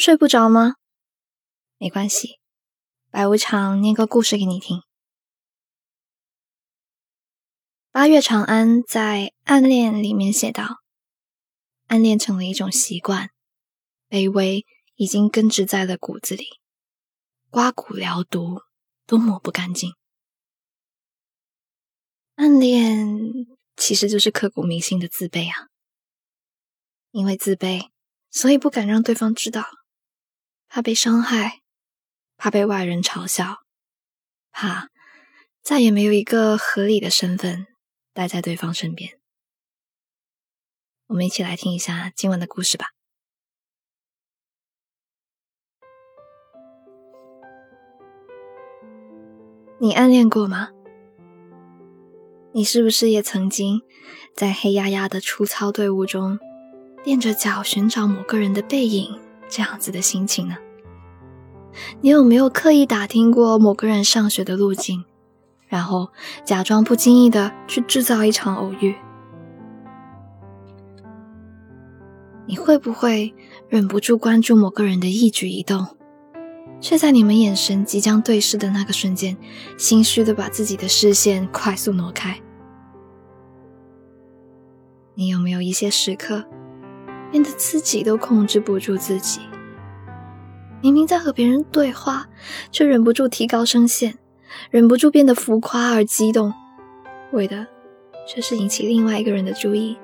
睡不着吗？没关系，白无常念个故事给你听。八月长安在《暗恋》里面写道：“暗恋成了一种习惯，卑微已经根植在了骨子里，刮骨疗毒都抹不干净。暗恋其实就是刻骨铭心的自卑啊，因为自卑，所以不敢让对方知道，怕被伤害，怕被外人嘲笑，怕再也没有一个合理的身份。”待在对方身边，我们一起来听一下今晚的故事吧。你暗恋过吗？你是不是也曾经在黑压压的粗糙队伍中踮着脚寻找某个人的背影，这样子的心情呢？你有没有刻意打听过某个人上学的路径？然后假装不经意的去制造一场偶遇，你会不会忍不住关注某个人的一举一动，却在你们眼神即将对视的那个瞬间，心虚的把自己的视线快速挪开？你有没有一些时刻，变得自己都控制不住自己？明明在和别人对话，却忍不住提高声线。忍不住变得浮夸而激动，为的却是引起另外一个人的注意。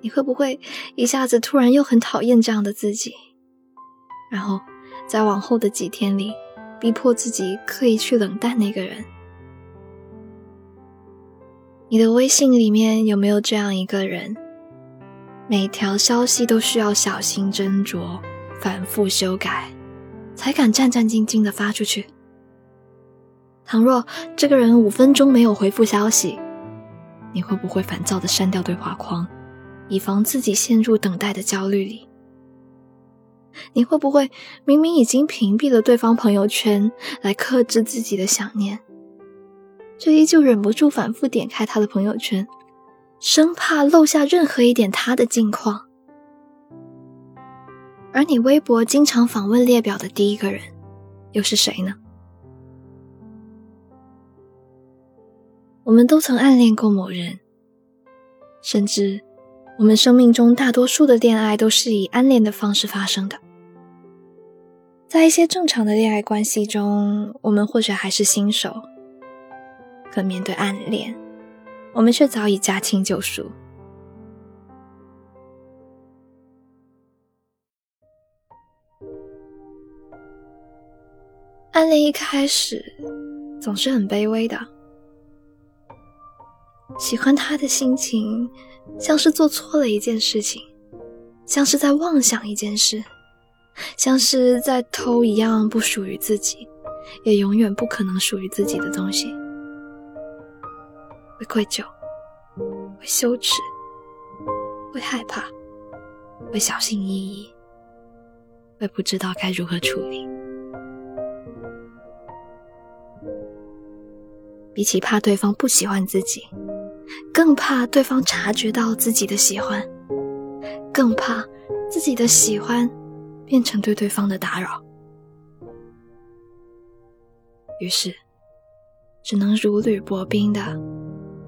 你会不会一下子突然又很讨厌这样的自己？然后在往后的几天里，逼迫自己刻意去冷淡那个人？你的微信里面有没有这样一个人？每条消息都需要小心斟酌、反复修改，才敢战战兢兢的发出去？倘若这个人五分钟没有回复消息，你会不会烦躁的删掉对话框，以防自己陷入等待的焦虑里？你会不会明明已经屏蔽了对方朋友圈来克制自己的想念，却依旧忍不住反复点开他的朋友圈，生怕漏下任何一点他的近况？而你微博经常访问列表的第一个人，又是谁呢？我们都曾暗恋过某人，甚至我们生命中大多数的恋爱都是以暗恋的方式发生的。在一些正常的恋爱关系中，我们或许还是新手，可面对暗恋，我们却早已驾轻就熟。暗恋一开始总是很卑微的。喜欢他的心情，像是做错了一件事情，像是在妄想一件事，像是在偷一样不属于自己，也永远不可能属于自己的东西。会愧疚，会羞耻，会害怕，会小心翼翼，会不知道该如何处理。比起怕对方不喜欢自己。更怕对方察觉到自己的喜欢，更怕自己的喜欢变成对对方的打扰，于是只能如履薄冰的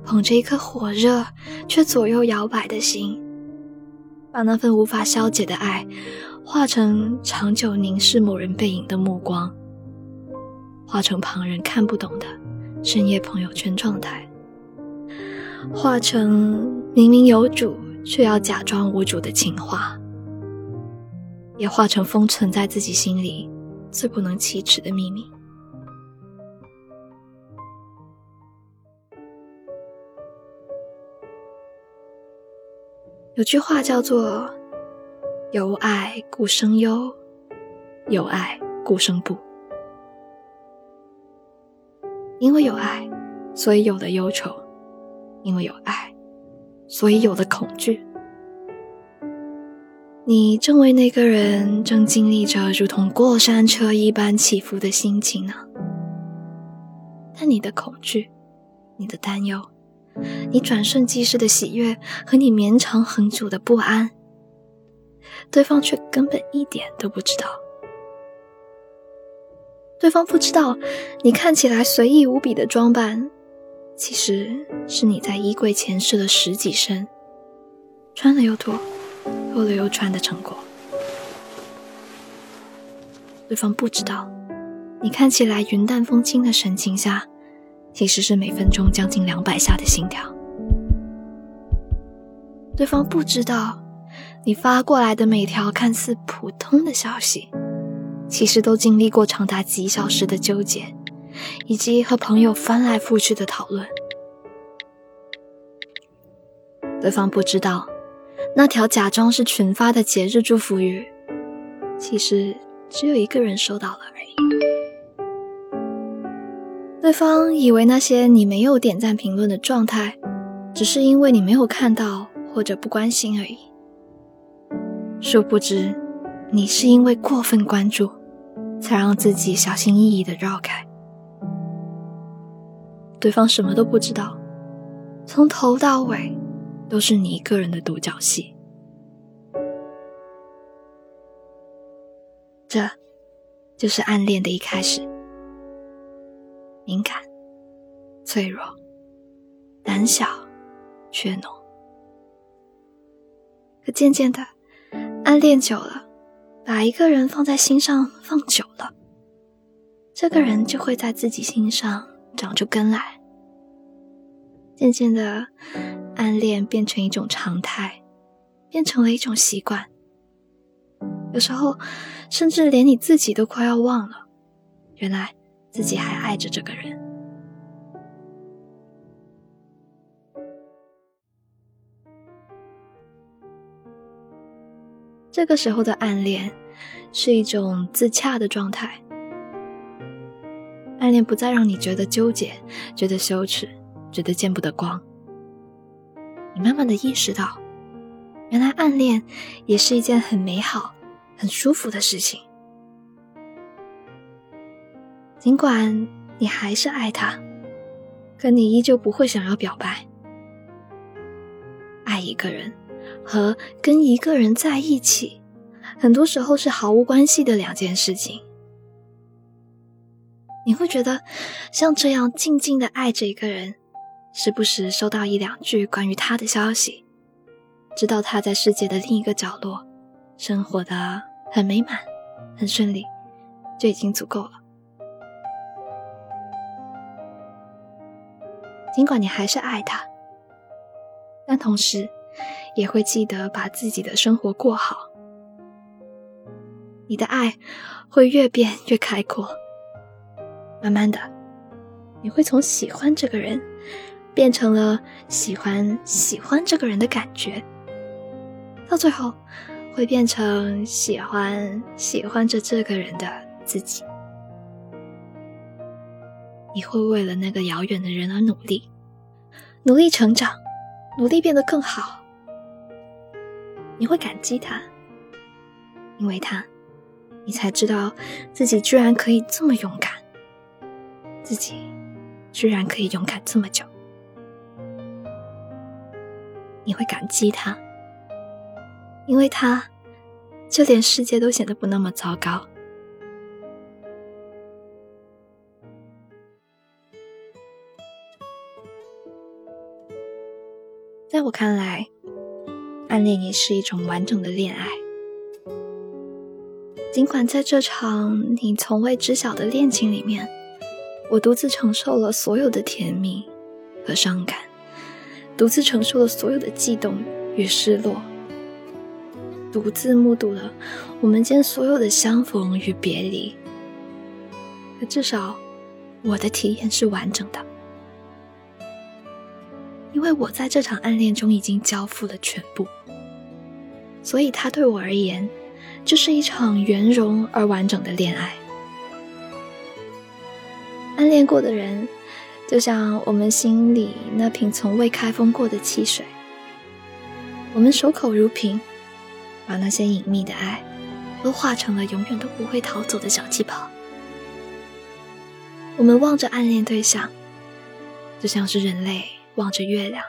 捧着一颗火热却左右摇摆的心，把那份无法消解的爱化成长久凝视某人背影的目光，化成旁人看不懂的深夜朋友圈状态。化成明明有主却要假装无主的情话，也化成封存在自己心里最不能启齿的秘密。有句话叫做“有爱故生忧，有爱故生怖”，因为有爱，所以有了忧愁。因为有爱，所以有了恐惧。你正为那个人正经历着如同过山车一般起伏的心情呢。但你的恐惧，你的担忧，你转瞬即逝的喜悦和你绵长很久的不安，对方却根本一点都不知道。对方不知道，你看起来随意无比的装扮，其实是你在衣柜前试了十几身，穿了又脱，脱了又穿的成果。对方不知道，你看起来云淡风轻的神情下，其实是每分钟将近两百下的心跳。对方不知道，你发过来的每条看似普通的消息。其实都经历过长达几小时的纠结，以及和朋友翻来覆去的讨论。对方不知道，那条假装是群发的节日祝福语，其实只有一个人收到了而已。对方以为那些你没有点赞评论的状态，只是因为你没有看到或者不关心而已。殊不知。你是因为过分关注，才让自己小心翼翼的绕开。对方什么都不知道，从头到尾都是你一个人的独角戏。这，就是暗恋的一开始。敏感、脆弱、胆小、怯懦，可渐渐的，暗恋久了。把一个人放在心上放久了，这个人就会在自己心上长出根来。渐渐的，暗恋变成一种常态，变成了一种习惯。有时候，甚至连你自己都快要忘了，原来自己还爱着这个人。这个时候的暗恋，是一种自洽的状态。暗恋不再让你觉得纠结、觉得羞耻、觉得见不得光。你慢慢的意识到，原来暗恋也是一件很美好、很舒服的事情。尽管你还是爱他，可你依旧不会想要表白。爱一个人。和跟一个人在一起，很多时候是毫无关系的两件事情。你会觉得，像这样静静的爱着一个人，时不时收到一两句关于他的消息，知道他在世界的另一个角落，生活的很美满、很顺利，就已经足够了。尽管你还是爱他，但同时。也会记得把自己的生活过好。你的爱会越变越开阔，慢慢的，你会从喜欢这个人，变成了喜欢喜欢这个人的感觉，到最后会变成喜欢喜欢着这个人的自己。你会为了那个遥远的人而努力，努力成长，努力变得更好。你会感激他，因为他，你才知道自己居然可以这么勇敢，自己居然可以勇敢这么久。你会感激他，因为他，就连世界都显得不那么糟糕。在我看来。暗恋也是一种完整的恋爱，尽管在这场你从未知晓的恋情里面，我独自承受了所有的甜蜜和伤感，独自承受了所有的悸动与失落，独自目睹了我们间所有的相逢与别离。可至少，我的体验是完整的。因为我在这场暗恋中已经交付了全部，所以他对我而言，就是一场圆融而完整的恋爱。暗恋过的人，就像我们心里那瓶从未开封过的汽水，我们守口如瓶，把那些隐秘的爱，都化成了永远都不会逃走的小气泡。我们望着暗恋对象，就像是人类。望着月亮，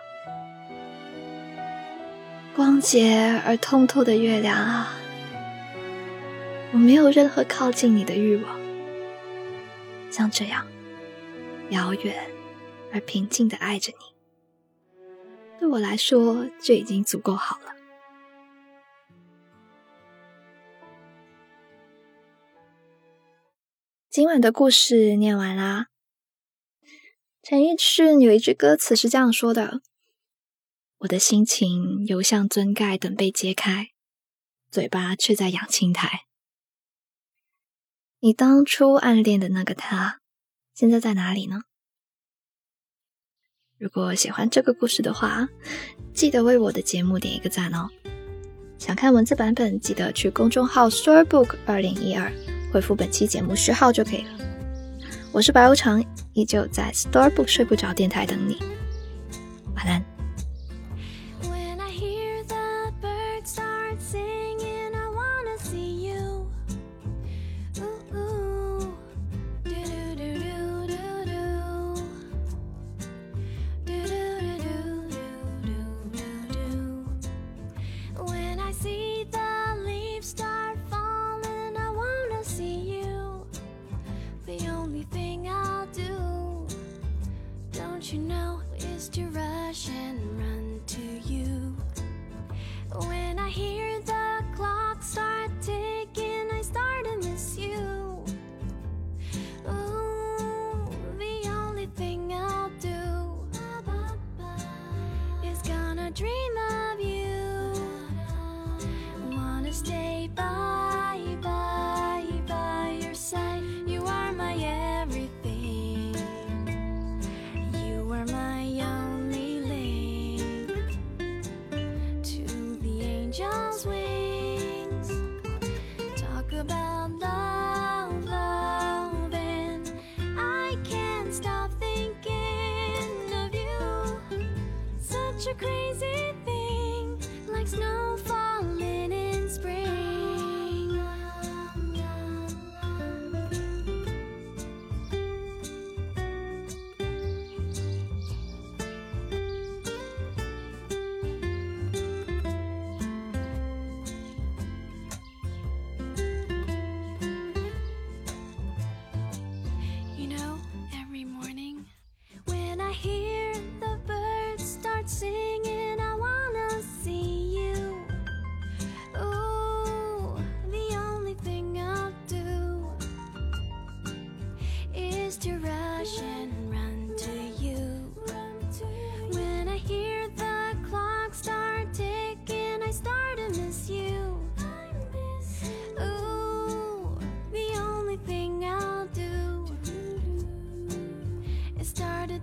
光洁而通透的月亮啊，我没有任何靠近你的欲望。像这样遥远而平静的爱着你，对我来说就已经足够好了。今晚的故事念完啦。陈奕迅有一句歌词是这样说的：“我的心情犹像樽盖等被揭开，嘴巴却在养青苔。”你当初暗恋的那个他，现在在哪里呢？如果喜欢这个故事的话，记得为我的节目点一个赞哦。想看文字版本，记得去公众号 Storybook 二零一二。回复本期节目序号就可以了。我是白无常，依旧在 Storybook 睡不着电台等你。晚安。dream of you. Wanna stay by, by, by your side. You are my everything. You are my only link to the angel's wings. Talk about love. crazy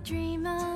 dreamer.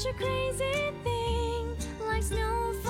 such a crazy thing like snowfall